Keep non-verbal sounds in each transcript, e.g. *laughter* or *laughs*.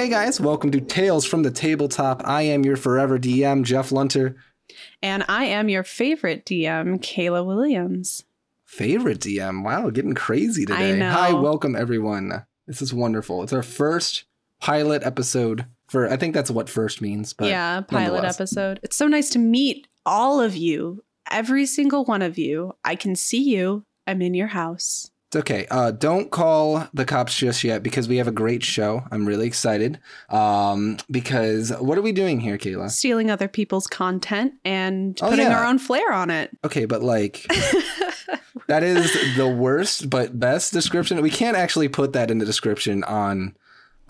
Hey guys, welcome to Tales from the Tabletop. I am your forever DM, Jeff Lunter. And I am your favorite DM, Kayla Williams. Favorite DM? Wow, getting crazy today. Hi, welcome everyone. This is wonderful. It's our first pilot episode for, I think that's what first means, but yeah, pilot episode. It's so nice to meet all of you, every single one of you. I can see you. I'm in your house. It's okay. Uh, don't call the cops just yet because we have a great show. I'm really excited. Um, because what are we doing here, Kayla? Stealing other people's content and Oh, putting yeah. our own flair on it. Okay, but like *laughs* that is the worst but best description. We can't actually put that in the description on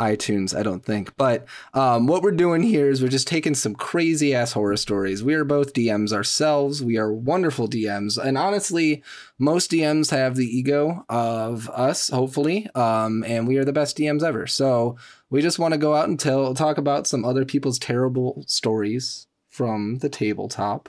iTunes, I don't think. But um, what we're doing here is we're just taking some crazy ass horror stories. We are both DMs ourselves. We are wonderful DMs, and honestly, most DMs have the ego of us, hopefully, um, and we are the best DMs ever. So we just want to go out and tell, talk about some other people's terrible stories from the tabletop.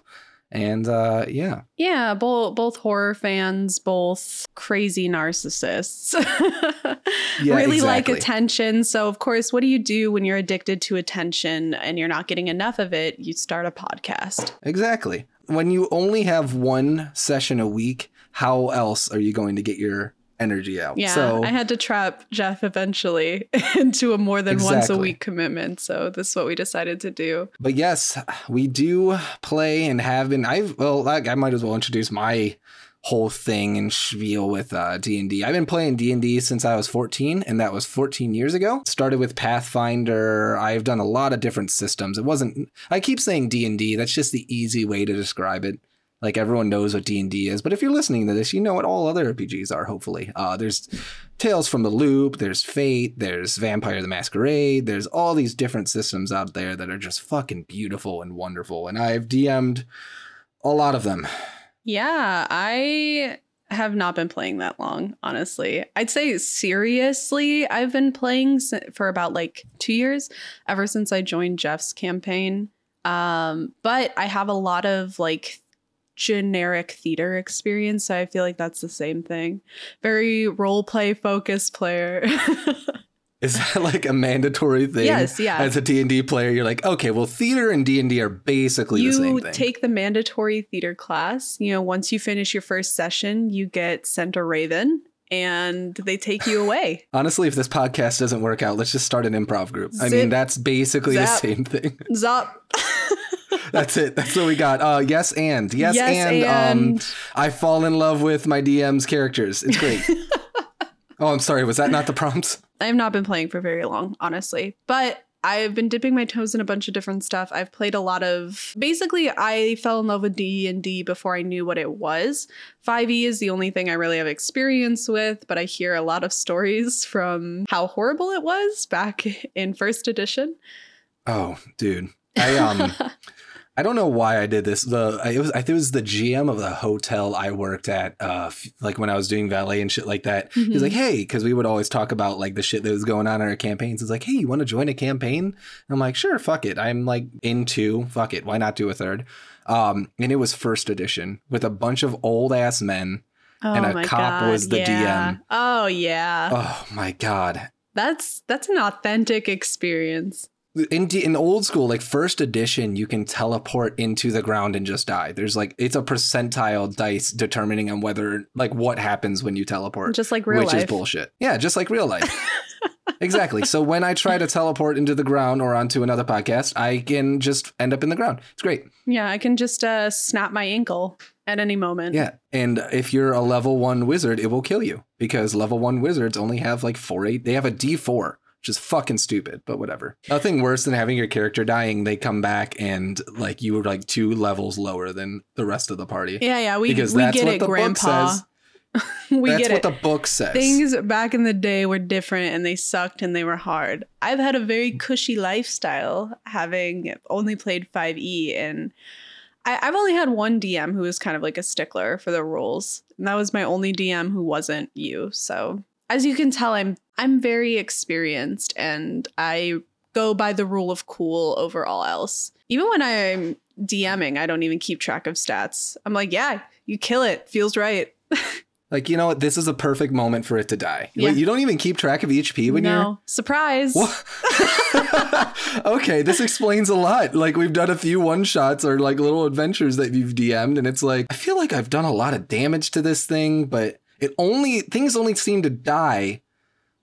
And uh, yeah, Yeah, both both horror fans, both crazy narcissists. *laughs* Yeah, really like attention. So of course, what do you do when you're addicted to attention and you're not getting enough of it? You start a podcast. Exactly. When you only have one session a week, how else are you going to get your energy out? Yeah, So I had to trap Jeff eventually *laughs* into a more than once a week commitment. So this is what we decided to do. but yes, we do play and have been I've well, like, I might as well introduce my whole thing and spiel with uh, D&D. I've been playing D&D since I was 14 and that was 14 years ago. Started with Pathfinder. I've done a lot of different systems. It wasn't I keep saying D&D, that's just the easy way to describe it. Like everyone knows what D&D is, but if you're listening to this, you know what all other RPGs are hopefully. Uh there's Tales from the Loop, there's Fate, there's Vampire the Masquerade, there's all these different systems out there that are just fucking beautiful and wonderful and I've DM'd a lot of them. Yeah, I have not been playing that long, honestly. I'd say seriously, I've been playing for about like two years, ever since I joined Jeff's campaign. Um, but I have a lot of like generic theater experience, so I feel like that's the same thing. Very role play focused player. *laughs* Is that like a mandatory thing? Yes, yeah. As a D&D player, you're like, okay, well, theater and D&D are basically the same you thing. take the mandatory theater class. You know, once you finish your first session, you get sent a raven and they take you away. *laughs* Honestly, if this podcast doesn't work out, let's just start an improv group. I mean, that's basically Zap. the same thing. Zop. *laughs* That's it. That's what we got. Uh, yes, and yes, Yes, and, um, and. I fall in love with my DM's characters. It's great. *laughs* oh, I'm sorry. Was that not the prompts? I have not been playing for very long, honestly, but I've been dipping my toes in a bunch of different stuff. I've played a lot of. Basically, I fell in love with D and D before I knew what it was. Five E is the only thing I really have experience with, but I hear a lot of stories from how horrible it was back *laughs* in first edition. Oh, dude. I um *laughs* I don't know why I did this. The it was I think it was the GM of the hotel I worked at uh f- like when I was doing valet and shit like that. He's Mhm. like, "Hey, cuz we would always talk about like the shit that was going on in our campaigns." He's like, "Hey, you want to join a campaign?" And I'm like, "Sure, fuck it. I'm like into fuck it. Why not do a third? Um and it was first edition with a bunch of old ass men. Oh And a cop was the yeah. DM. Oh yeah. Oh my god. That's that's an authentic experience. In D- in old school like first edition you can teleport into the ground and just die there's like it's a percentile dice determining on whether like what happens when you teleport Just like real life. which life. is bullshit yeah just like real life *laughs* exactly so when i try to teleport into the ground or onto another podcast i can just end up in the ground it's great Yeah, I can just uh, snap my ankle at any moment. yeah and if you're a level one wizard it will kill you because level one wizards only have like four eight they have a d4 which is fucking stupid, but whatever. Nothing worse than having your character dying. They come back and like you were like two levels lower than the rest of the party. yeah, yeah. We Because we that's get what it, the book Grandpa. says. *laughs* we That's get what it. the book says. Things back in the day were different and they sucked and they were hard. I've had a very mm-hmm. cushy lifestyle having only played 5e and I've only had one DM who was kind of like a stickler for the rules. And that was my only DM who wasn't you. So as you can tell, I'm I'm very experienced and I go by the rule of cool over all else. Even when I'm DMing, I don't even keep track of stats. I'm like, yeah, you kill it. Feels right. *laughs* Like, you know what? This is a perfect moment for it to die. Yeah. Wait, you don't even keep track of HP when no you're. Surprise. *laughs* okay, this explains a lot. Like, we've done a few one shots or like little adventures that you've DM'd, and it's like, I feel like I've done a lot of damage to this thing, but it only, things only seem to die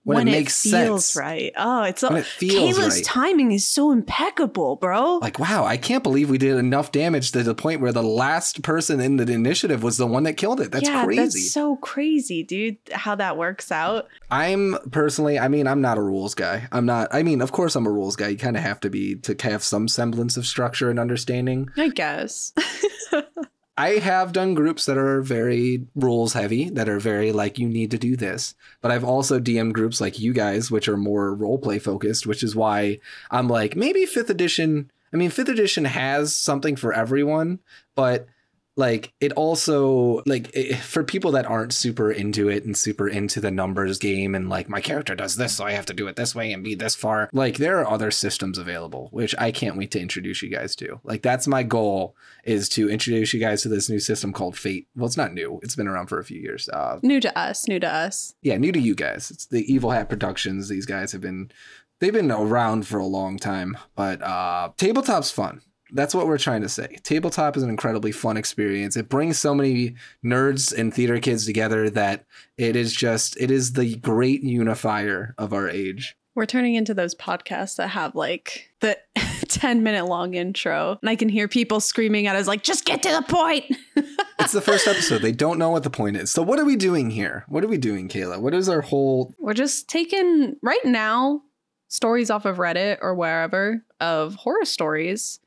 when, it makes feels sense. right. Oh, it's so When it feels Kayla's right. timing is so impeccable, bro. Like, wow, I can't believe we did enough damage to the point where the last person in the initiative was the one that killed it. That's yeah, crazy. that's so crazy, dude. How that works out. I'm personally, I mean, I'm not a rules guy. I'm not, I mean, of course I'm a rules guy. You kind of have to be to have some semblance of structure and understanding. I guess. *laughs* I have done groups that are very rules heavy, that are very like, you need to do this. But I've also DM groups like you guys, which are more role play focused, which is why I'm like, maybe fifth edition. I mean, fifth edition has something for everyone, but like it also like it, for people that aren't super into it and super into the numbers game and like my character does this so i have to do it this way and be this far. Like there are other systems available which i can't wait to introduce you guys to. Like that's my goal is to introduce you guys to this new system called fate. Well it's not new. It's been around for a few years. Uh new to us, new to us. yeah new to you guys. It's the evil hat productions. These guys have been they've been around for a long time but uh tabletop's fun that's what we're trying to say. Tabletop is an incredibly fun experience. It brings so many nerds and theater kids together that it is just it is the great unifier of our age. We're turning into those podcasts that have like the *laughs* 10 minute long intro. And I can hear people screaming at us, like, just get to the point. *laughs* it's the first episode. They don't know what the point is. So what are we doing here? What are we doing kayla? What is our whole We're just taking right now stories off of Reddit or wherever of horror stories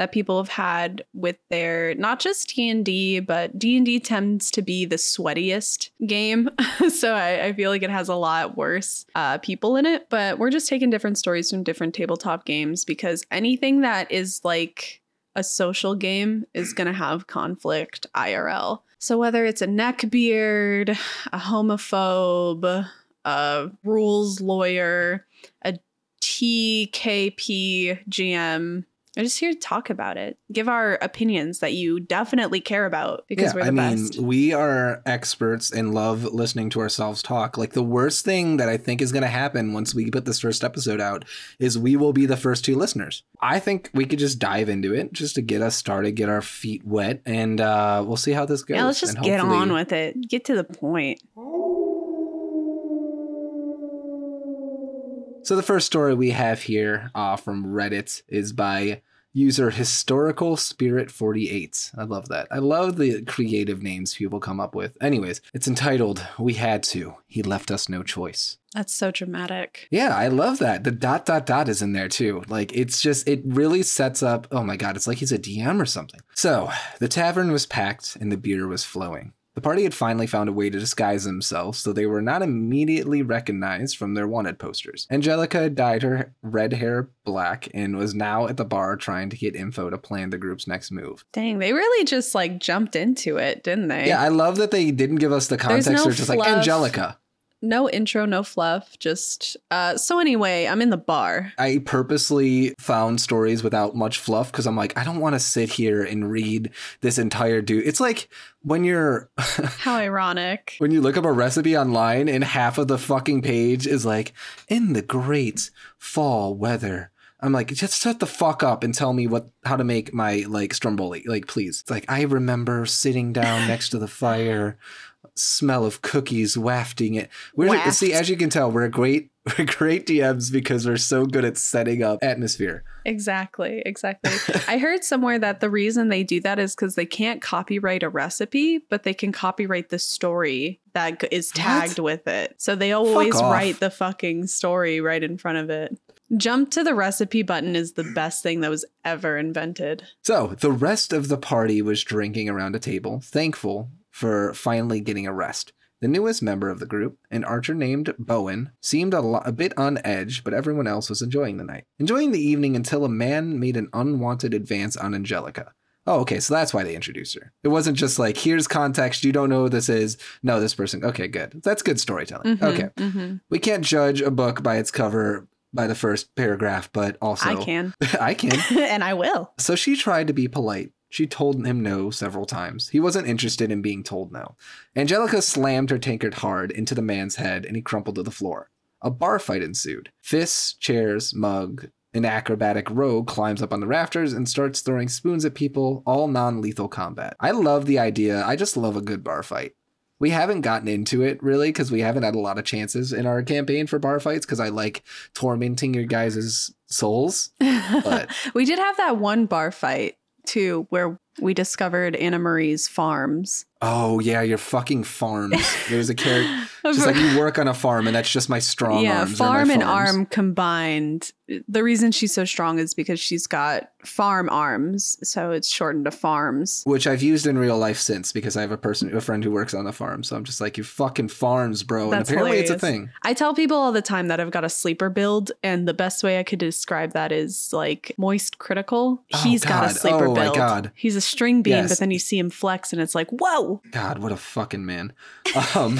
that people have had with their not just D&D but D&D tends to be the sweatiest game *laughs* so I, I feel like it has a lot worse uh, people in it but we're just taking different stories from different tabletop games because anything that is like a social game is going to have conflict IRL so whether it's a neckbeard a homophobe a rules lawyer, a TKP GM. I'm just here to talk about it, give our opinions that you definitely care about because we're the I best. mean, we are experts and love listening to ourselves talk. Like the worst thing that I think is going to happen once we put this first episode out is we will be the first two listeners. I think we could just dive into it just to get us started, get our feet wet, and uh, we'll see how this goes. yeah, let's just get on with it. Get to the point. So the first story we have here uh, from Reddit is by user historical spirit 48 i love that. I love the creative names people come up with. Anyways it's entitled we had to he left us no choice. That's so dramatic. yeah i love that. The dot dot dot is in there too. Like it's just it really sets up oh my god it's like he's a dm or something. So the tavern was packed and the beer was flowing the party had finally found a way to disguise themselves so they were not immediately recognized from their wanted posters. Angelica had dyed her red hair black and was now at the bar trying to get info to plan the group's next move. Dang, they really just like jumped into it, didn't they? Yeah, I love that they didn't give us the context. no They're just like. Angelica. No intro, no fluff. Just uh so anyway, I'm in the bar. I purposely found stories without much fluff because I'm like, I don't want to sit here and read this entire dude. It's like when you're *laughs* How ironic. when you look up a recipe online and half of the fucking page is like in the great fall weather i'm like just shut the fuck up and tell me what how to make my like stromboli like please it's like i remember sitting down next to the fire smell of cookies wafting it we're Waft. see as you can tell we're great *laughs* we're great dms because we're so good at setting up atmosphere Exactly, exactly. *laughs* I heard somewhere that the reason they do that is because they can't copyright a recipe, but they can copyright the story that is tagged with it. So they always write the fucking story right in front of it. Jump to the recipe button is the best thing that was ever invented. So the rest of the party was drinking around a table, thankful for finally getting a rest. The newest member of the group, an archer named Bowen, seemed a, lo- a bit on edge, but everyone else was enjoying the night. Enjoying the evening until a man made an unwanted advance on Angelica. Oh, okay, so that's why they introduced her. It wasn't just like, here's context, you don't know who this is. No, this person. Okay, good. That's good storytelling. Mhm, Okay. mhm. We can't judge a book by its cover by the first paragraph, but also I can, *laughs* I can. *laughs* and I will. So she tried to be polite, She told him no several times. He wasn't interested in being told no. Angelica slammed her tankard hard into the man's head and he crumpled to the floor. A bar fight ensued. Fists, chairs, mug, an acrobatic rogue climbs up on the rafters and starts throwing spoons at people, all non lethal combat. I love the idea. I just love a good bar fight. We haven't gotten into it really because we haven't had a lot of chances in our campaign for bar fights because I like tormenting your guys' souls. *laughs* But we did have that one bar fight too where we discovered Anna Marie's farms. Oh yeah, your fucking farms. There's a character *laughs* just like you work on a farm and that's just my strong yeah, arms. my farm and arm combined. The reason she's so strong is because she's got farm arms, so it's shortened to farms. Which I've used in real life since because I have a person, a friend who works on the farm. So I'm just like, you fucking farms, bro. And That's apparently it's a thing. I tell people all the time that I've got a sleeper build, and the best way I could describe that is like Moist Critikal. Oh, He's got a God. sleeper Oh, my build. God. He's a string bean, Yes. but then you see him flex, and it's like, whoa. God, what a fucking man. *laughs* Um,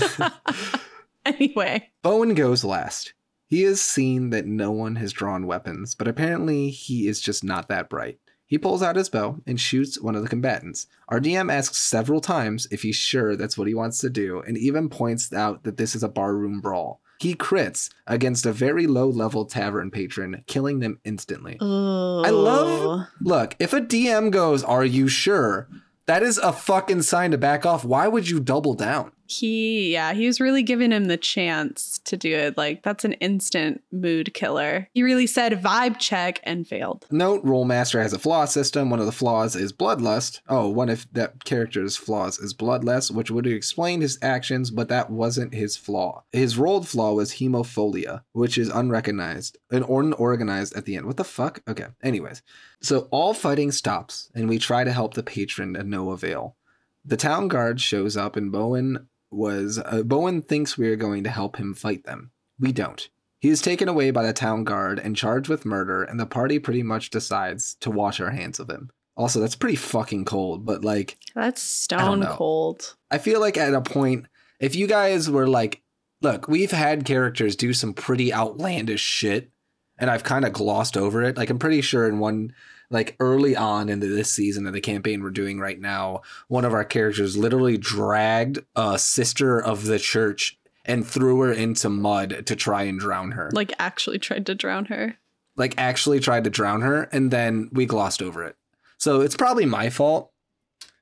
Anyway, Bowen goes last. He has seen that no one has drawn weapons, but apparently he is just not that bright. He pulls out his bow and shoots one of the combatants. Our DM asks several times if he's sure that's what he wants to do, and even points out that this is a barroom brawl. He crits against a very low level tavern patron, killing them instantly. I love- Look, if a DM goes, Are you sure? That is a fucking sign to back off. Why would you double down? He, yeah, he was really giving him the chance to do it. Like, that's an instant mood killer. He really said vibe check and failed. Note Rolemaster has a flaw system. One of the flaws is bloodlust. Oh, one of that character's flaws is bloodlust, which would explain his actions, but that wasn't his flaw. His rolled flaw was hemophilia, which is unrecognized and unorganized at the end. What the fuck? Okay. Anyways, so all fighting stops, and we try to help the patron to no avail. The town guard shows up, and Bowen was uh, Bowen thinks we are going to help him fight them. We don't. He is taken away by the town guard and charged with murder, and the party pretty much decides to wash our hands of him. Also, that's pretty fucking cold, but like, That's stone know. cold. I feel like at a point, if you guys were like, look, we've had characters do some pretty outlandish shit, and I've kind of glossed over it. Like, I'm pretty sure in one, like early on into this season of the campaign we're doing right now, one of our characters literally dragged a sister of the church and threw her into mud to try and drown her. Like, actually tried to drown her. like actually tried to drown her and then we glossed over it. So it's probably my fault.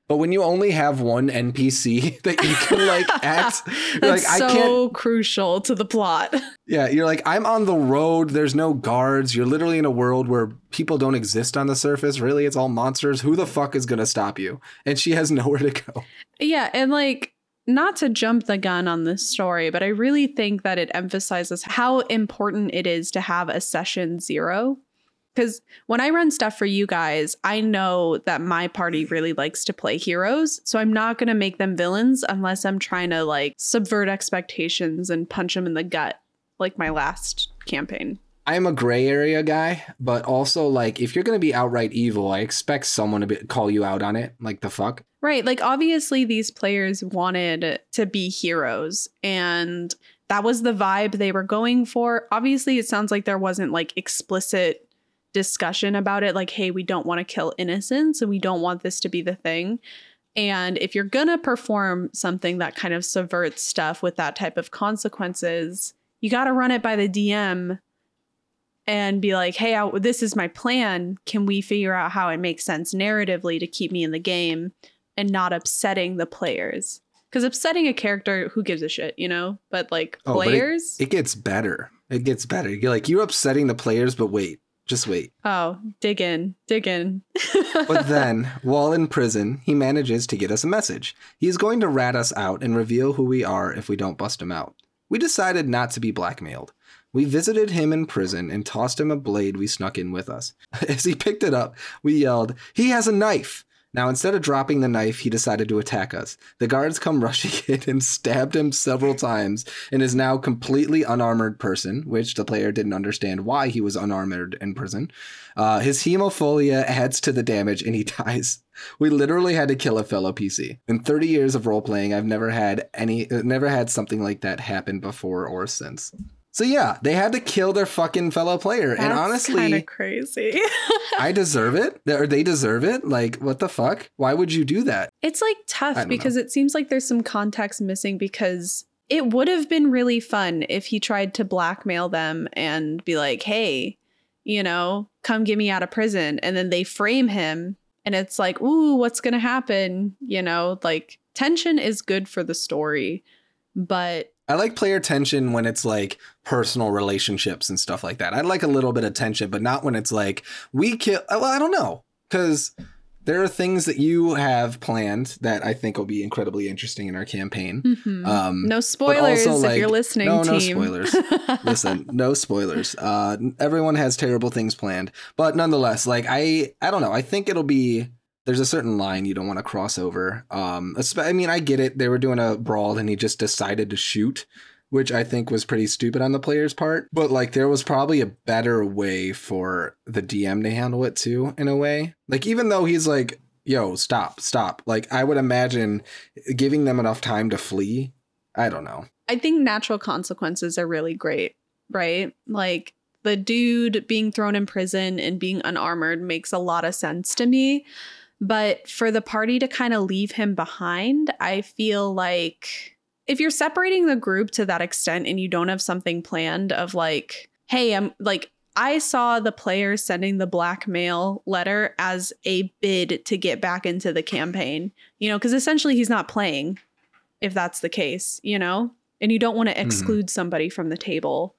But when you only have one NPC *laughs* that you can like *laughs* act, That's like I so can't crucial to the plot. *laughs* Yeah, you're like I'm on the road, there's no guards. You're literally in a world where people don't exist on the surface. Really, it's all monsters. Who the fuck is going to stop you? And she has nowhere to go. Yeah, and like not to jump the gun on this story, but I really think that it emphasizes how important it is to have a session zero. Because when I run stuff for you guys, I know that my party really likes to play heroes. So I'm not going to make them villains unless I'm trying to like subvert expectations and punch them in the gut, like my last campaign. I'm a gray area guy, but also like if you're going to be outright evil, I expect someone to be, call you out on it. Like the fuck? Right. Like, obviously, these players wanted to be heroes, and that was the vibe they were going for. Obviously, it sounds like there wasn't like explicit discussion about it, like, hey, we don't want to kill innocents and we don't want this to be the thing. And if you're going to perform something that kind of subverts stuff with that type of consequences, you got to run it by the DM and be like, hey, I, this is my plan. Can we figure out how it makes sense narratively to keep me in the game? and not upsetting the players. Because upsetting a character, who gives a shit, you know? But like Oh, but it- players, It gets better. It gets better. You're like you're upsetting the players, but wait, just wait. oh, dig in, dig in. *laughs* But then, while in prison, he manages to get us a message. He is going to rat us out and reveal who we are if we don't bust him out. We decided not to be blackmailed. We visited him in prison and tossed him a blade we snuck in with us. *laughs* As he picked it up, we yelled, He has a knife! Now, instead of dropping the knife, he decided to attack us. The guards come *laughs* rushing in and stabbed him several times and is now completely unarmored person, which the player didn't understand why he was unarmored in prison. Uh, his hemophilia adds to the damage and he *laughs* dies. We literally had to kill a fellow PC. In 30 years of role playing, I've never had any, never had something like that happen before or since. So yeah, they had to kill their fucking fellow player, and honestly, kind of crazy. *laughs* I deserve it, or they deserve it. Like, what the fuck? Why would you do that? It's like tough because it seems like there's some context missing because it would have been really fun if he tried to blackmail them and be like, hey, you know, come get me out of prison. And then they frame him and it's like, ooh, what's going to happen? You know, like tension is good for the story, but I like player tension when it's like personal relationships and stuff like that. I like a little bit of tension, but not when it's like we kill. Well, I don't know because there are things that you have planned that I think will be incredibly interesting in our campaign. mhm. Um, no spoilers also, if you're listening, no, no spoilers. *laughs* Listen, no spoilers. Uh, everyone has terrible things planned, but nonetheless, like I, I don't know. I think it'll be. There's a certain line you don't want to cross over. Um, I mean, I get it. They were doing a brawl, and he just decided to shoot, which I think was pretty stupid on the player's part. But like, there was probably a better way for the DM to handle it too, in a way. Like, even though he's like, "Yo, stop, stop," like I would imagine giving them enough time to flee. I don't know. I think natural consequences are really great, right? Like the dude being thrown in prison and being unarmored makes a lot of sense to me. But for the party to kind of leave him behind, I feel like if you're separating the group to that extent and you don't have something planned of like, hey, I'm like, I saw the player sending the blackmail letter as a bid to get back into the campaign, you know, because essentially he's not playing if that's the case, you know? And you don't want to exclude somebody from the table.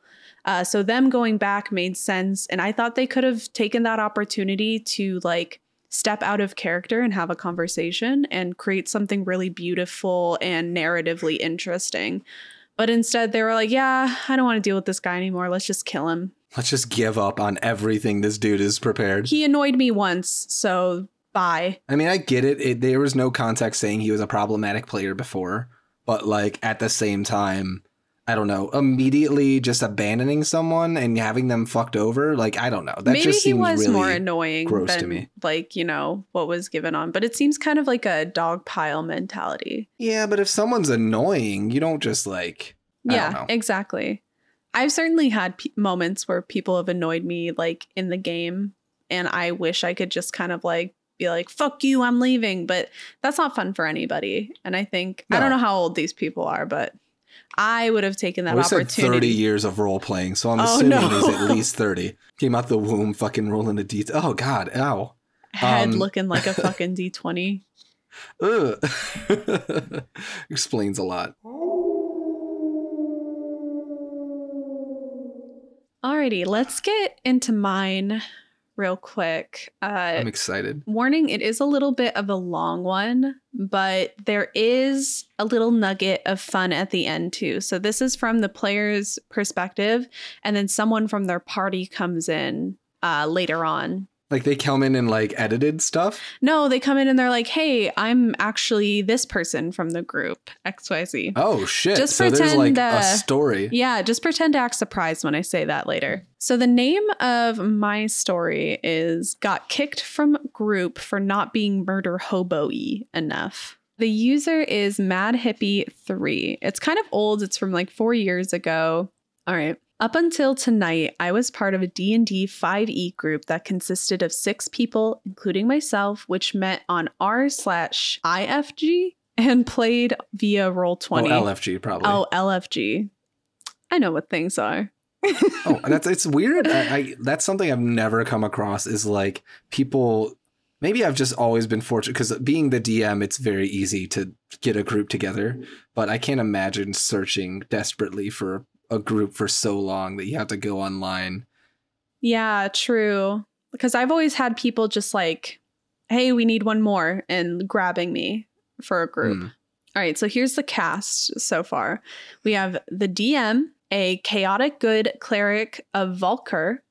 Uh, so them going back made sense. And I thought they could have taken that opportunity to like step out of character and have a conversation and create something really beautiful and narratively interesting. But instead, they were like, yeah, I don't want to deal with this guy anymore. Let's just kill him. Let's just give up on everything this dude is prepared. He annoyed me once, so bye. I mean, I get it. it. There was no context saying he was a problematic player before, but like at the same time, I don't know, immediately just abandoning someone and having them fucked over, like I don't know. That Maybe just he seems was really more annoying gross to me. like, you know, what was given on. But it seems kind of like a dog pile mentality. Yeah, but if someone's annoying, you don't just like I don't yeah, know. exactly. I've certainly had pe- moments where people have annoyed me like in the game and I wish I could just kind of like be like fuck you, I'm leaving, but that's not fun for anybody. And I think I don't know how old these people are, but I would have taken that we said opportunity. thirty years of role playing, so I'm Oh, assuming no. he's at least thirty. Came out the womb, fucking rolling a d. Oh God, ow. Head Um, looking like a *laughs* fucking D20. Ugh. *laughs* Explains a lot. Alrighty, let's get into mine real quick. Uh, I'm excited. warning it is a little bit of a long one but there is a little nugget of fun at the end too. So this is from the player's perspective and then someone from their party comes in uh, later on Like they come in and like edited stuff. no they come in and they're like hey i'm actually this person from the group xyz Oh shit! Just so there's like pretend, uh, a story. Yeah, just pretend to act surprised when I say that later. So the name of my story is Got Kicked from Group for Not Being Murder Hobo-y Enough. The user is Mad Hippie 3. It's kind of old. It's from like 4 years ago. All right. Up until tonight, I was part of a D&D 5e group that consisted of 6 people, including myself, which met on r slash IFG and played via Roll20. Oh, LFG probably. Oh, LFG. I know what things are. *laughs* Oh, that's it's weird. I, I that's something I've never come across. Is like people. Maybe I've just always been fortunate because being the DM, it's very easy to get a group together. But I can't imagine searching desperately for a group for so long that you have to go online. Yeah, true. Because I've always had people just like, hey, we need one more, and grabbing me for a group. Hmm. All right, so here's the cast so far. We have the DM, a chaotic good cleric of Volker,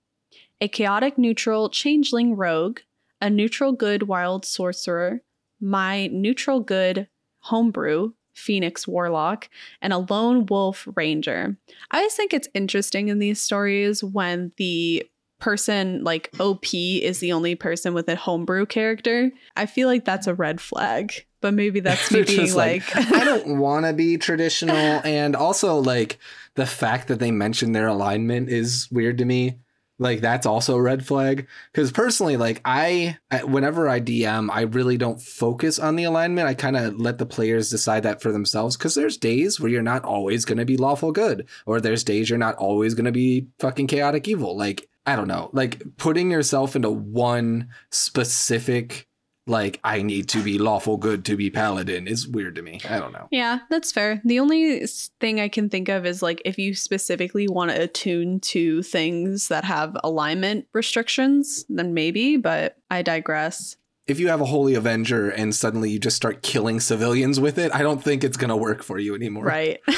a chaotic neutral changeling rogue, a neutral good wild sorcerer, my neutral good homebrew phoenix warlock, and a lone wolf ranger. I always think it's interesting in these stories when the person like OP is the only person with a homebrew character, I feel like that's a red flag. But maybe that's *laughs* me being just like, I *laughs* don't want to be traditional, and also like the fact that they mention their alignment is weird to me. Like that's also a red flag because personally, like I, whenever I DM, I really don't focus on the alignment. I kind of let the players decide that for themselves because there's days where you're not always going to be lawful good, or there's days you're not always going to be fucking chaotic evil. Like I don't know, like putting yourself into one specific like I need to be lawful good to be paladin is weird to me. I don't know. Yeah, that's fair. The only thing I can think of is like if you specifically want to attune to things that have alignment restrictions, then maybe, but I digress. If you have a holy avenger and suddenly you just start killing civilians with it, I don't think it's gonna work for you anymore. Right. *laughs*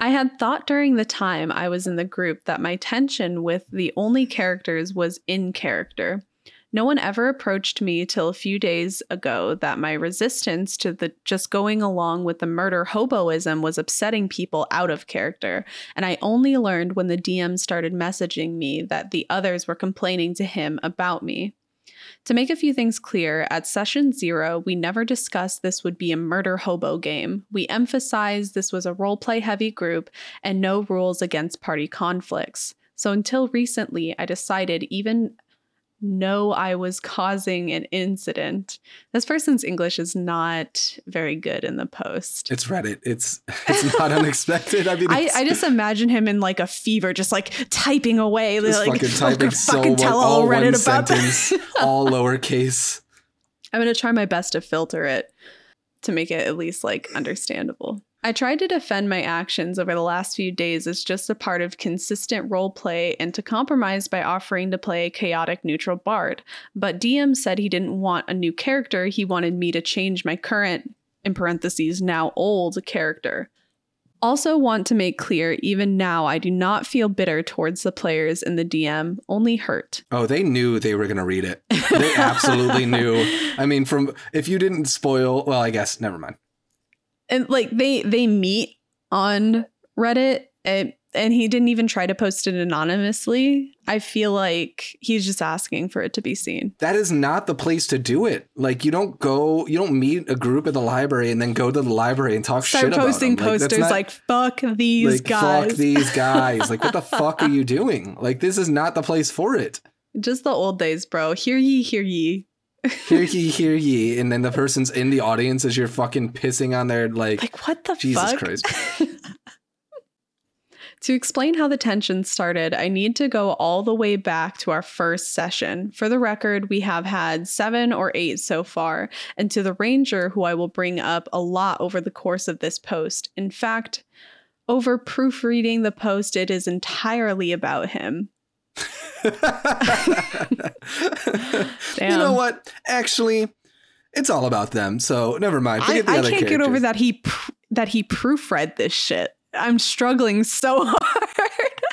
I had thought during the time I was in the group that my tension with the only characters was in character. No one ever approached me till a few days ago that my resistance to the just going along with the murder hoboism was upsetting people out of character, and I only learned when the DM started messaging me that the others were complaining to him about me. To make a few things clear, at session zero, we never discussed this would be a murder hobo game. We emphasized this was a roleplay heavy group and no rules against party conflicts. So until recently, I decided even know I was causing an incident. This person's English is not very good in the post. It's Reddit. It's *laughs* it's not unexpected. I mean, I, I just imagine him in like a fever, just like typing away, like fucking "I'm *laughs* typing gonna so fucking one, tell all all Reddit about sentence, *laughs* all lowercase. I'm going to try my best to filter it to make it at least like understandable. I tried to defend my actions over the last few days as just a part of consistent role play and to compromise by offering to play a chaotic neutral bard. But DM said he didn't want a new character, he wanted me to change my current, in parentheses, now old character. Also, want to make clear, even now, I do not feel bitter towards the players and the DM, only hurt. Oh, they knew they were gonna read it. They absolutely *laughs* knew. I mean, from if you didn't spoil, well, I guess never mind. And like they they meet on Reddit and, and he didn't even try to post it anonymously. I feel like he's just asking for it to be seen. That is not the place to do it. Like you don't go, you don't meet a group at the library and then go to the library and talk Start shit about posting them. Like, posters not- like "fuck these like, guys." Fuck these guys. *laughs* Like, what the fuck are you doing? Like, this is not the place for it. Just the old days, bro. Hear ye, hear ye. Hear *laughs* ye, hear ye. And then the person's in the audience as you're fucking pissing on their, like, Like what the Jesus fuck? Christ. *laughs* To explain how the tension started, I need to go all the way back to our first session. For the record, we have had seven or eight so far, and to the ranger, who I will bring up a lot over the course of this post. In fact, over proofreading the post, it is entirely about him. *laughs* you know what? Actually, it's all about them. So never mind. I, Forget the I other can't get over that he pr- that he proofread this shit. I'm struggling so *laughs* hard.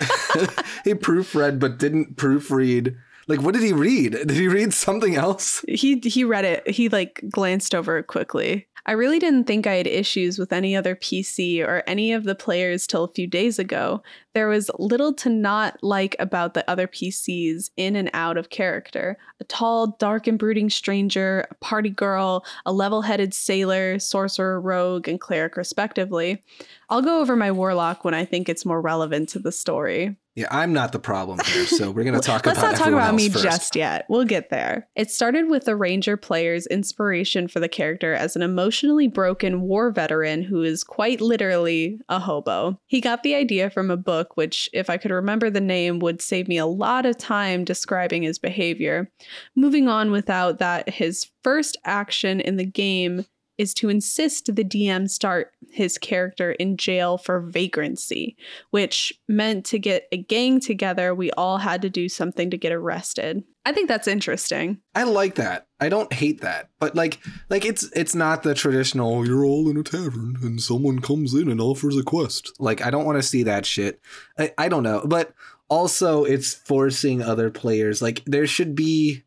*laughs* he proofread but didn't proofread. Like, what did he read? Did he read something else? he he read it he like glanced over it quickly i really didn't think i had issues with any other pc or any of the players till a few days ago. There was little to not like about the other pcs in and out of character. A tall dark and brooding stranger a party girl a level-headed sailor sorcerer rogue and cleric respectively. I'll go over my warlock when i think it's more relevant to the story Yeah, I'm not the problem here. So we're gonna *laughs* talk about it. Let's not talk about me first. just yet. We'll get there. It started with the Ranger player's inspiration for the character as an emotionally broken war veteran who is quite literally a hobo. He got the idea from a book, which, if I could remember the name, would save me a lot of time describing his behavior. Moving on without that, his first action in the game is to insist the DM start his character in jail for vagrancy, which meant to get a gang together, we all had to do something to get arrested. I think that's interesting. I like that. I don't hate that. But like like it's it's not the traditional you're all in a tavern and someone comes in and offers a quest. Like I don't want to see that shit. I, I don't know. But also it's forcing other players like there should be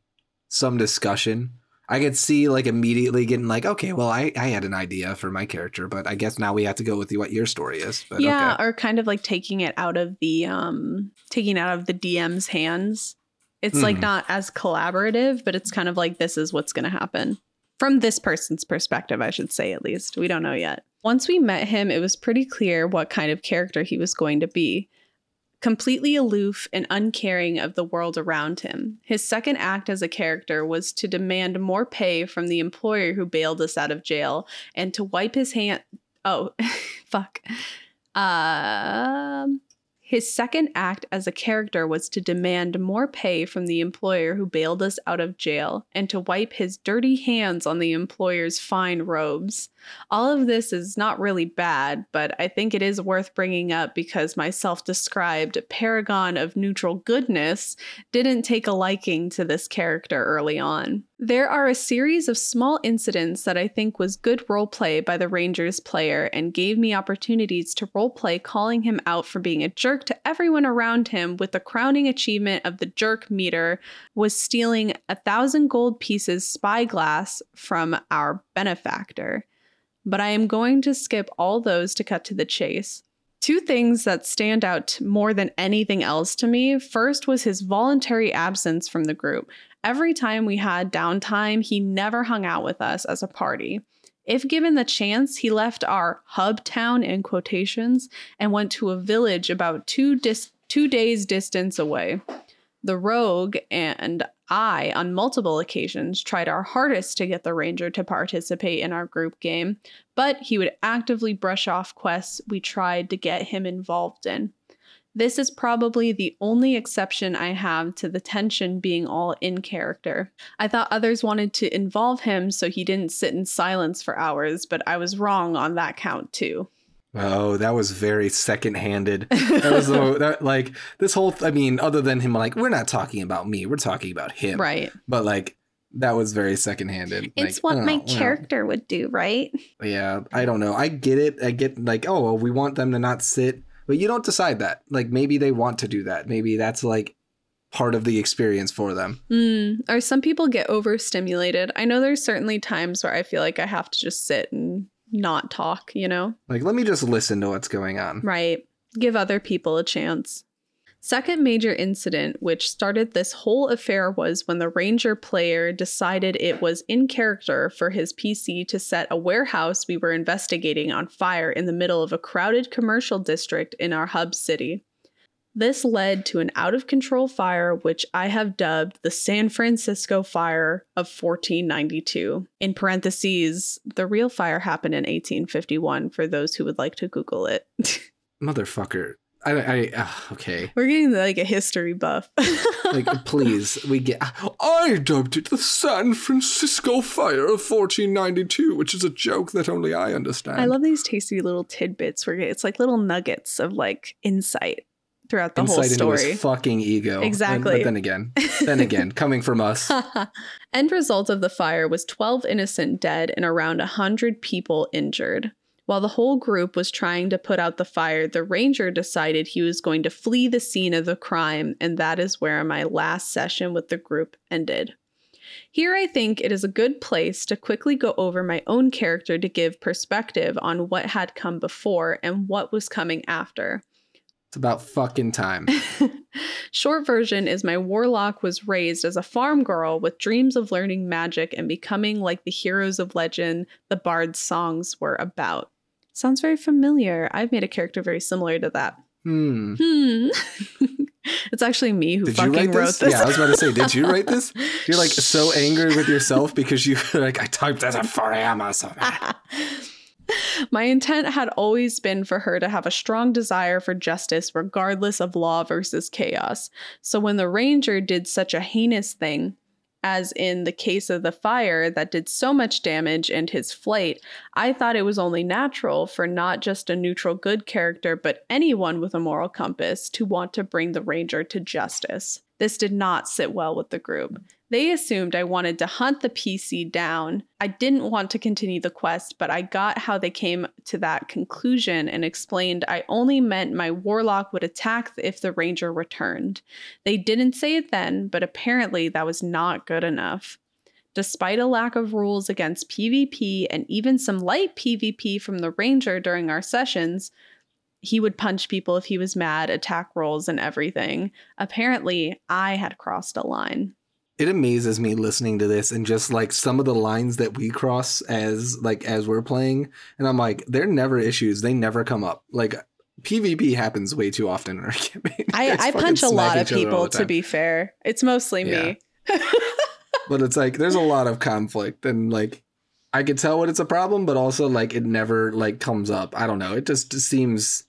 some discussion I could see like immediately getting like, okay, well, I, I had an idea for my character, but I guess now we have to go with what your story is. But yeah, okay. or kind of like taking it out of the um taking it out of the DM's hands. It's like Mhm. not as collaborative, but it's kind of like this is what's going to happen. From this person's perspective, I should say at least. We don't know yet. Once we met him, it was pretty clear what kind of character he was going to be. Completely aloof and uncaring of the world around him. His second act as a character was to demand more pay from the employer who bailed us out of jail and to wipe his hand oh *laughs* fuck um his second act as a character was to demand more pay from the employer who bailed us out of jail and to wipe his dirty hands on the employer's fine robes. All of this is not really bad, but I think it is worth bringing up because my self described paragon of neutral goodness didn't take a liking to this character early on. There are a series of small incidents that I think was good roleplay by the Rangers player and gave me opportunities to roleplay calling him out for being a jerk to everyone around him with the crowning achievement of the jerk meter was stealing a thousand gold pieces spyglass from our benefactor. But I am going to skip all those to cut to the chase. Two things that stand out more than anything else to me. First was his voluntary absence from the group. Every time we had downtime, he never hung out with us as a party. If given the chance, he left our hub town in quotations and went to a village about two dis- two days distance away. The rogue and I, on multiple occasions, tried our hardest to get the ranger to participate in our group game, but he would actively brush off quests we tried to get him involved in. This is probably the only exception I have to the tension being all in character. I thought others wanted to involve him so he didn't sit in silence for hours, but I was wrong on that count too. Oh, that was very second-handed. *laughs* That was the that, like this whole. I mean, other than him, like we're not talking about me. We're talking about him. Right. But like that was very second-handed. It's Like, what don't my know, I don't know. character would do, right? Yeah, I don't know. I get it. I get like, oh, well, we want them to not sit, but you don't decide that. Like maybe they want to do that. Maybe that's like part of the experience for them. Mm. Or some people get overstimulated. I know there's certainly times where I feel like I have to just sit and not talk, you know? Like, let me just listen to what's going on. Right. Give other people a chance. Second major incident, which started this whole affair, was when the Ranger player decided it was in character for his PC to set a warehouse we were investigating on fire in the middle of a crowded commercial district in our hub city. This led to an out of control fire, which I have dubbed the San Francisco Fire of 1492. In parentheses, the real fire happened in 1851 for those who would like to Google it. *laughs* Motherfucker. I, I uh, okay. We're getting like a history buff. Like, *laughs* please, we get. I dubbed it the San Francisco Fire of 1492, which is a joke that only I understand. I love these tasty little tidbits where it's like little nuggets of like insight throughout the Insight whole into story. his fucking ego. And- Exactly. but then again, then again, *laughs* coming from us. *laughs* End result of the fire was 12 innocent dead and around 100 people injured. While the whole group was trying to put out the fire, the ranger decided he was going to flee the scene of the crime, and that is where my last session with the group ended. Here, I think it is a good place to quickly go over my own character to give perspective on what had come before and what was coming after. It's about fucking time. *laughs* Short version is my warlock was raised as a farm girl with dreams of learning magic and becoming like the heroes of legend the bard's songs were about. Sounds very familiar. I've made a character very similar to that. Hmm. Hmm. *laughs* it's actually me who Did you fucking write wrote this? this. Yeah, I was about to say, did you write this? You're like so *laughs* angry with yourself because you like I typed as a forever. So bad. *laughs* My intent had always been for her to have a strong desire for justice, regardless of law versus chaos. So when the ranger did such a heinous thing, as in the case of the fire that did so much damage and his flight, I thought it was only natural for not just a neutral good character, but anyone with a moral compass to want to bring the ranger to justice. This did not sit well with the group. They assumed I wanted to hunt the PC down. I didn't want to continue the quest, but I got how they came to that conclusion and explained I only meant my warlock would attack if the ranger returned. They didn't say it then, but apparently that was not good enough. Despite a lack of rules against PvP and even some light PvP from the Ranger during our sessions, he would punch people if he was mad, attack rolls, and everything. Apparently, I had crossed a line. It amazes me listening to this and just like some of the lines that we cross as like as we're playing, and I'm like, they're never issues. They never come up. Like PvP happens way too often in our campaign. I, I punch a lot of people, to be fair. It's mostly yeah. me. *laughs* but it's like there's a lot of conflict and like I could tell what it's a problem, but also like it never like comes up. I don't know. It just seems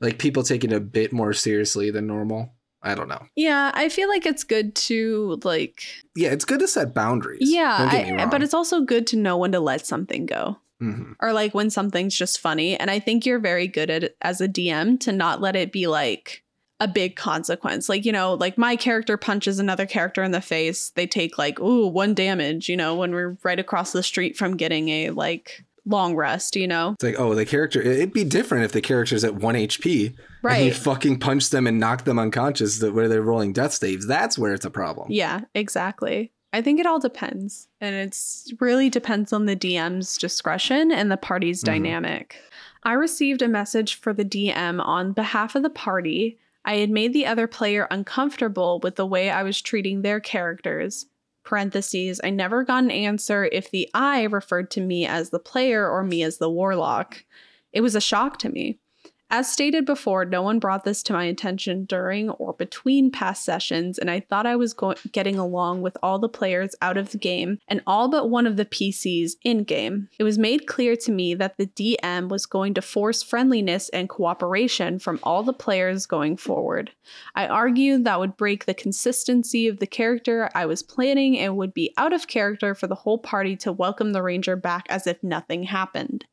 like people take it a bit more seriously than normal. I don't know. Yeah, I feel like it's good to like. Yeah, it's good to set boundaries. Yeah, I, but it's also good to know when to let something go. Mm-hmm. Or like when something's just funny. And I think you're very good at as a DM to not let it be like a big consequence. Like, you know, like my character punches another character in the face, they take like, ooh, one damage, you know, when we're right across the street from getting a like long rest, you know? It's like, oh, the character, it'd be different if the character's at one HP. Right. And you fucking punch them and knock them unconscious that where they're rolling death saves. That's where it's a problem. Yeah, exactly. I think it all depends. And it's really depends on the DM's discretion and the party's mm-hmm. dynamic. I received a message for the DM on behalf of the party. I had made the other player uncomfortable with the way I was treating their characters. Parentheses, I never got an answer if the I referred to me as the player or me as the warlock. It was a shock to me. As stated before, no one brought this to my attention during or between past sessions, and I thought I was go- getting along with all the players out of the game and all but one of the PCs in game. It was made clear to me that the DM was going to force friendliness and cooperation from all the players going forward. I argued that would break the consistency of the character I was planning and would be out of character for the whole party to welcome the Ranger back as if nothing happened.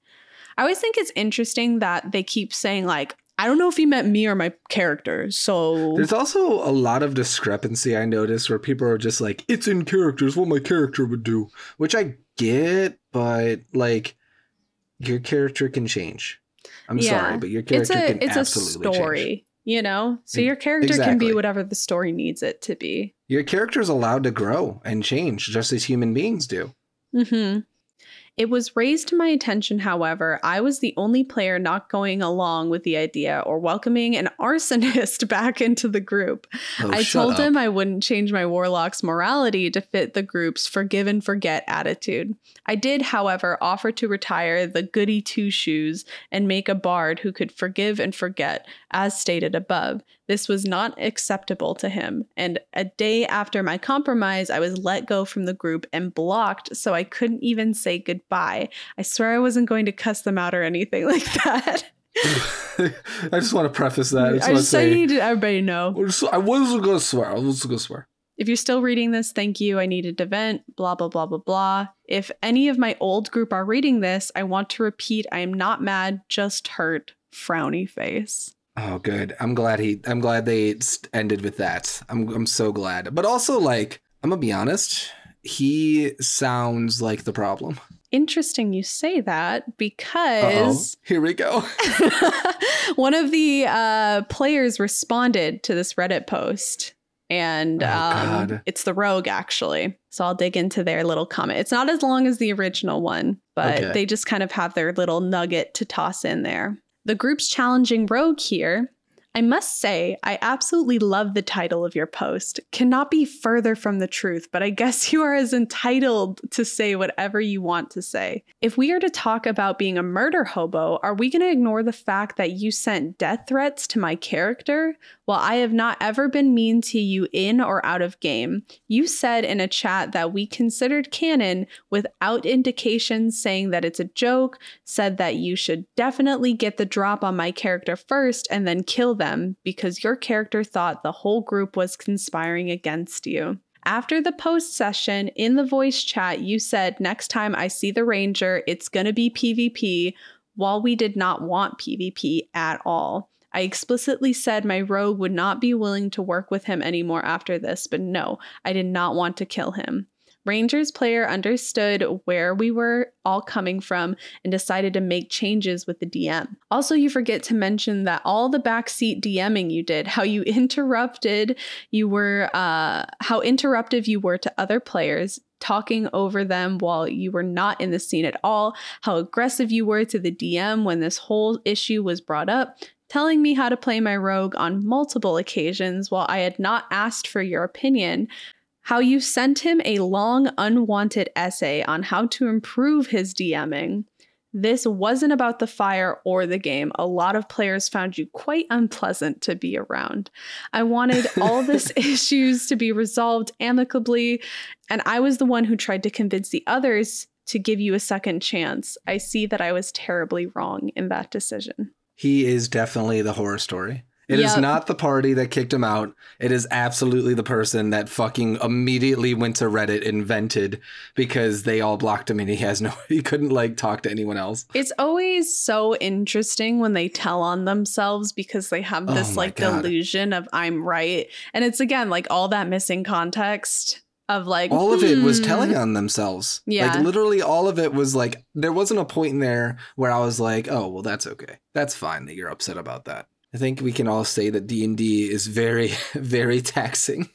I always think it's interesting that they keep saying like, I don't know if he meant me or my character. So there's also a lot of discrepancy I notice where people are just like, it's in characters, what my character would do, which I get, but like your character can change. I'm yeah. sorry, but your character it's a, can it's absolutely a story. Change. You know, so your character exactly. can be whatever the story needs it to be. Your character is allowed to grow and change, just as human beings do. Hmm. It was raised to my attention, however, I was the only player not going along with the idea or welcoming an *laughs* arsonist back into the group. Oh, I told up. him I wouldn't change my warlock's morality to fit the group's forgive and forget attitude. I did, however, offer to retire the goody two shoes and make a bard who could forgive and forget, as stated above. This was not acceptable to him, and a day after my compromise, I was let go from the group and blocked so I couldn't even say goodbye. I swear I wasn't going to cuss them out or anything *laughs* like that. *laughs* I just want to preface that. I just, I just say, need everybody to know. I wasn't going to swear. I wasn't going to swear. If you're still reading this, thank you. I needed to vent, blah, blah, blah, blah, blah. If any of my old group are reading this, I want to repeat I am not mad, just hurt. Frowny face. Oh, good. I'm glad he. I'm glad they ended with that. I'm. I'm so glad. But also, like, I'm gonna be honest. He sounds like the problem. Interesting you say that because Uh-oh. here we go. *laughs* *laughs* one of the uh, players responded to this Reddit post and oh, um, it's the rogue actually. So I'll dig into their little comment. It's not as long as the original one, but okay. they just kind of have their little nugget to toss in there. The group's challenging rogue here I must say, I absolutely love the title of your post. Cannot be further from the truth, but I guess *laughs* you are as entitled to say whatever you want to say. If we are to talk about being a murder hobo, are we going to ignore the fact that you sent death threats to my character? While I have not ever been mean to you in or out of game, you said in a chat that we considered canon without indications saying that it's a joke, said that you should definitely get the drop on my character first and then kill them because your character thought the whole group was conspiring against you. After the post session in the voice chat, you said, Next time I see the Ranger, it's gonna be PvP, while we did not want PvP at all. I explicitly said my rogue would not be willing to work with him anymore after this, but no, I did not want to kill him. Rangers player understood where we were all coming from and decided to make changes with the DM. Also, you forget to mention that all the backseat DMing you did, how you *laughs* interrupted, you were, uh, how interruptive you were to other players, talking over them while you were not in the scene at all, how aggressive you were to the DM when this whole issue was brought up, telling me how to play my rogue on multiple occasions while I had not asked for your opinion, how you sent him a long, unwanted essay on how to improve his DMing. This wasn't about the fire or the game. A lot of players found you quite unpleasant to be around. I wanted *laughs* all this *laughs* issues to be resolved amicably, and I was the one who tried to convince the others to give you a second chance. I see that I was terribly wrong in that decision. He is definitely the horror story. It is Yep. not the party that kicked him out. It is absolutely the person that fucking immediately went to Reddit and vented because they all blocked him and he has no *laughs* he couldn't like talk to anyone else. It's always so interesting when they tell on themselves because they have Oh this my like God. delusion of I'm right. And it's again like all that missing context of like All of it was hmm, telling on themselves. Yeah. Like literally all of it was like there wasn't a point in there where I was like, "Oh, well that's okay. That's fine that you're upset about that." I think we can all say that D&D is very *laughs* very taxing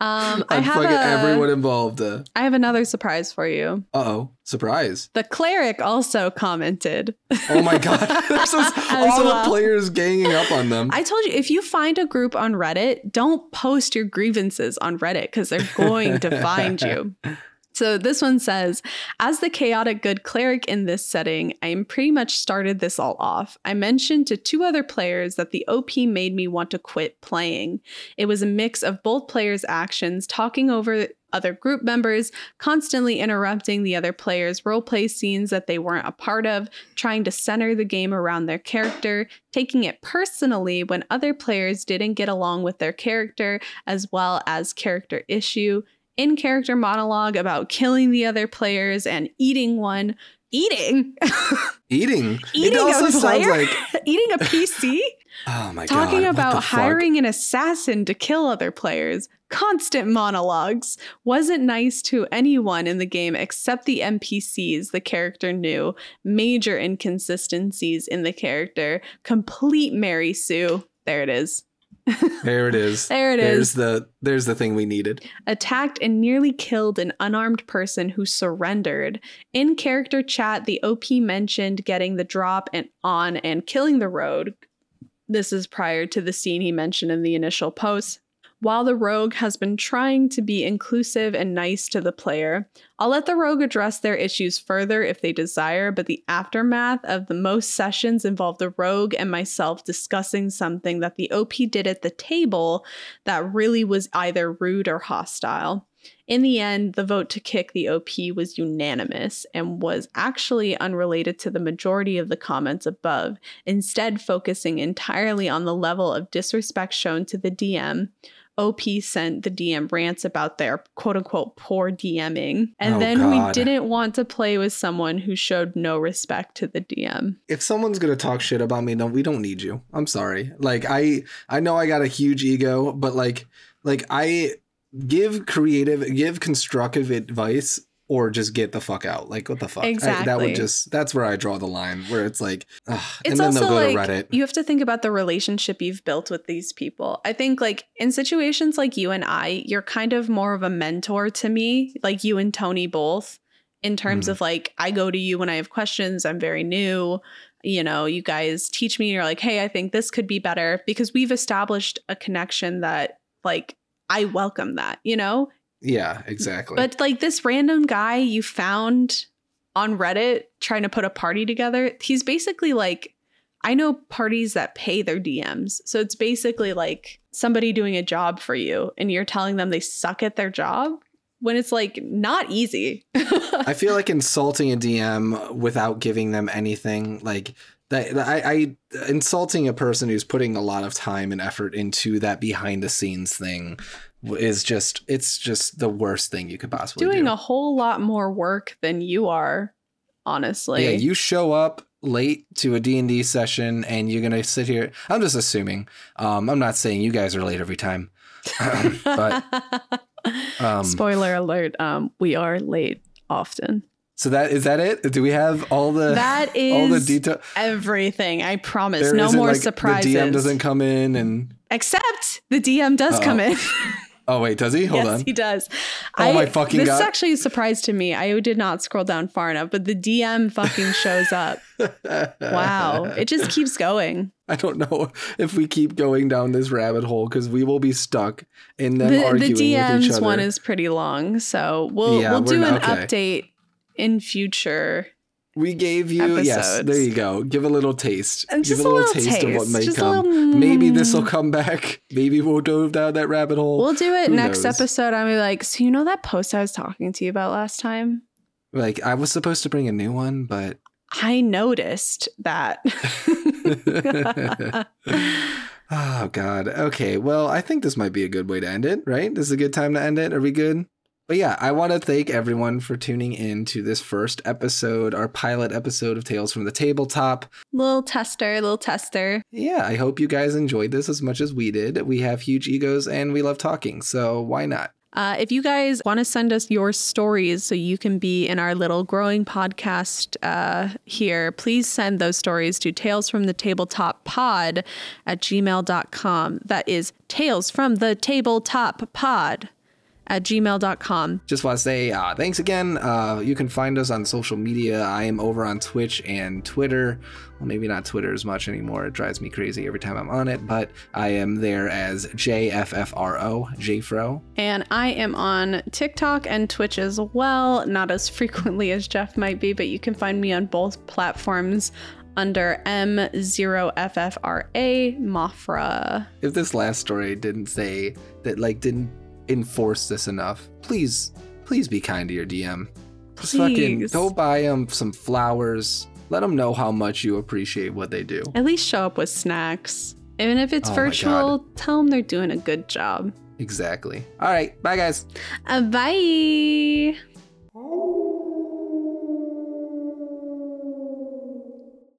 Um I have fucking a, everyone involved. Uh I have another surprise for you. oh, surprise. The cleric also commented. Oh my god. *laughs* *laughs* As all well. the players ganging up on them. I told you if you find a group on Reddit, don't post your grievances on Reddit because they're going to find you. *laughs* So this one says, as the chaotic good cleric in this setting, I pretty much started this all off. I mentioned to two other players that the OP made me want to quit playing. It was a mix of both players' actions, talking over other group members, constantly interrupting the other players' roleplay scenes that they weren't a part of, trying to center the game around their character, taking it personally when other players didn't get along with their character, as well as character issue, in character monologue about killing the other players and eating one. Eating? Eating. *laughs* Eating it also a sounds player? like *laughs* eating a PC? *laughs* oh my god. Talking what about hiring an assassin to kill other players. Constant monologues. Wasn't nice to anyone in the game except the NPCs the character knew. Major inconsistencies in the character. Complete Mary Sue. There it is. *laughs* There it is. There it there's is. the there's the thing we needed. attacked and nearly killed an unarmed person who surrendered. In character chat, the OP mentioned getting the drop and on and killing the rogue. This is prior to the scene he mentioned in the initial post. While the rogue has been trying to be inclusive and nice to the player, I'll let the rogue address their issues further if they desire, but the aftermath of the most sessions involved the rogue and myself discussing something that the OP did at the table that really was either rude or hostile. In the end, the vote to kick the OP was unanimous and was actually unrelated to the majority of the comments above, instead, focusing entirely on the level of disrespect shown to the DM. OP sent the DM rants about their quote unquote poor DMing. And Oh, then we didn't want to play with someone who showed no respect to the DM. If someone's gonna talk shit about me, don't we don't need you. I'm sorry. Like I I know I got a huge ego, but like like I give creative give constructive advice or just get the fuck out. Like what the fuck? I- that would just that's where I draw the line where it's like ugh. It's and then also they'll go like to Reddit. you have to think about the relationship you've built with these people. I think like in situations like you and I, you're kind of more of a mentor to me, like you and Tony both, in terms Mhm. of like I go to you when I have questions. I'm very new. You know, you guys teach me. You're like, hey, I think this could be better because we've established a connection that like I welcome that. You know, Yeah, exactly. but like this random guy you found on Reddit trying to put a party together, he's basically like I know parties that pay their DMs. So it's basically like somebody doing a job for you and you're telling them they suck at their job when it's like not easy. *laughs* I feel like insulting a DM without giving them anything like that. I, I insulting a person who's putting a lot of time and effort into that behind the scenes thing is just it's just the worst thing you could possibly doing do. a whole lot more work than you are, honestly. yeah, you show up late to a D&D session and you're going to sit here. I'm just assuming. Um, I'm not saying you guys are late every time. but *laughs* um, spoiler alert, um, we are late often. so that is that it? Do we have all the That is all the detail? everything. I promise. There no more like, surprises. The DM doesn't come in and Except the DM does Uh-oh. come in. *laughs* Oh wait, does he? Hold yes, on. he does. Oh my fucking this God. is actually a surprise to me. I did not scroll down far enough, but the DM fucking shows up. *laughs* Wow, it just keeps going. I don't know if we keep going down this rabbit hole because we will be stuck in them The, the arguing with each DM's other. one is pretty long, so we'll Yeah, we'll do an okay. update in future. We gave you yes. There you go. Give a little taste. And Give just a little taste, of what may just come. little- Maybe mm. this will come back. Maybe we'll dove down that rabbit hole. We'll do it Who next knows? episode. I'll be like, so you know that post I was talking to you about last time? like I was supposed to bring a new one, but I noticed that. *laughs* *laughs* oh god. Okay. Well, I think this might be a good way to end it, right? This is a good time to end it. Are we good? But yeah, I want to thank everyone for tuning in to this first episode, our pilot episode of Tales from the Tabletop. little tester, little tester. Yeah, I hope you guys enjoyed this as much as we did. We have huge egos and we love talking, so why not? Uh, if you guys want to send us your stories so you can be in our little growing podcast uh, here, please send those stories to tales from the tabletop pod at gmail.com. That is tales from the tabletop pod at gmail.com. Just want to say uh, thanks again. Uh, you can find us on social media. I am over on Twitch and Twitter. Well, maybe not Twitter as much anymore. It drives me crazy every time I'm on it, but I am there as JFFRO, JFRO. And I am on TikTok and Twitch as well, not as *laughs* frequently as Jeff might be, but you can find me on both platforms under M0FFRA Mafra. If this last story didn't say that, like, didn't enforce this enough, please, please be kind to your DM. Just fucking go buy them some flowers. Let them know how much you appreciate what they do. At least show up with snacks. Even if it's Oh virtual, tell them they're doing a good job. Exactly. All right. Bye, guys. Uh, bye.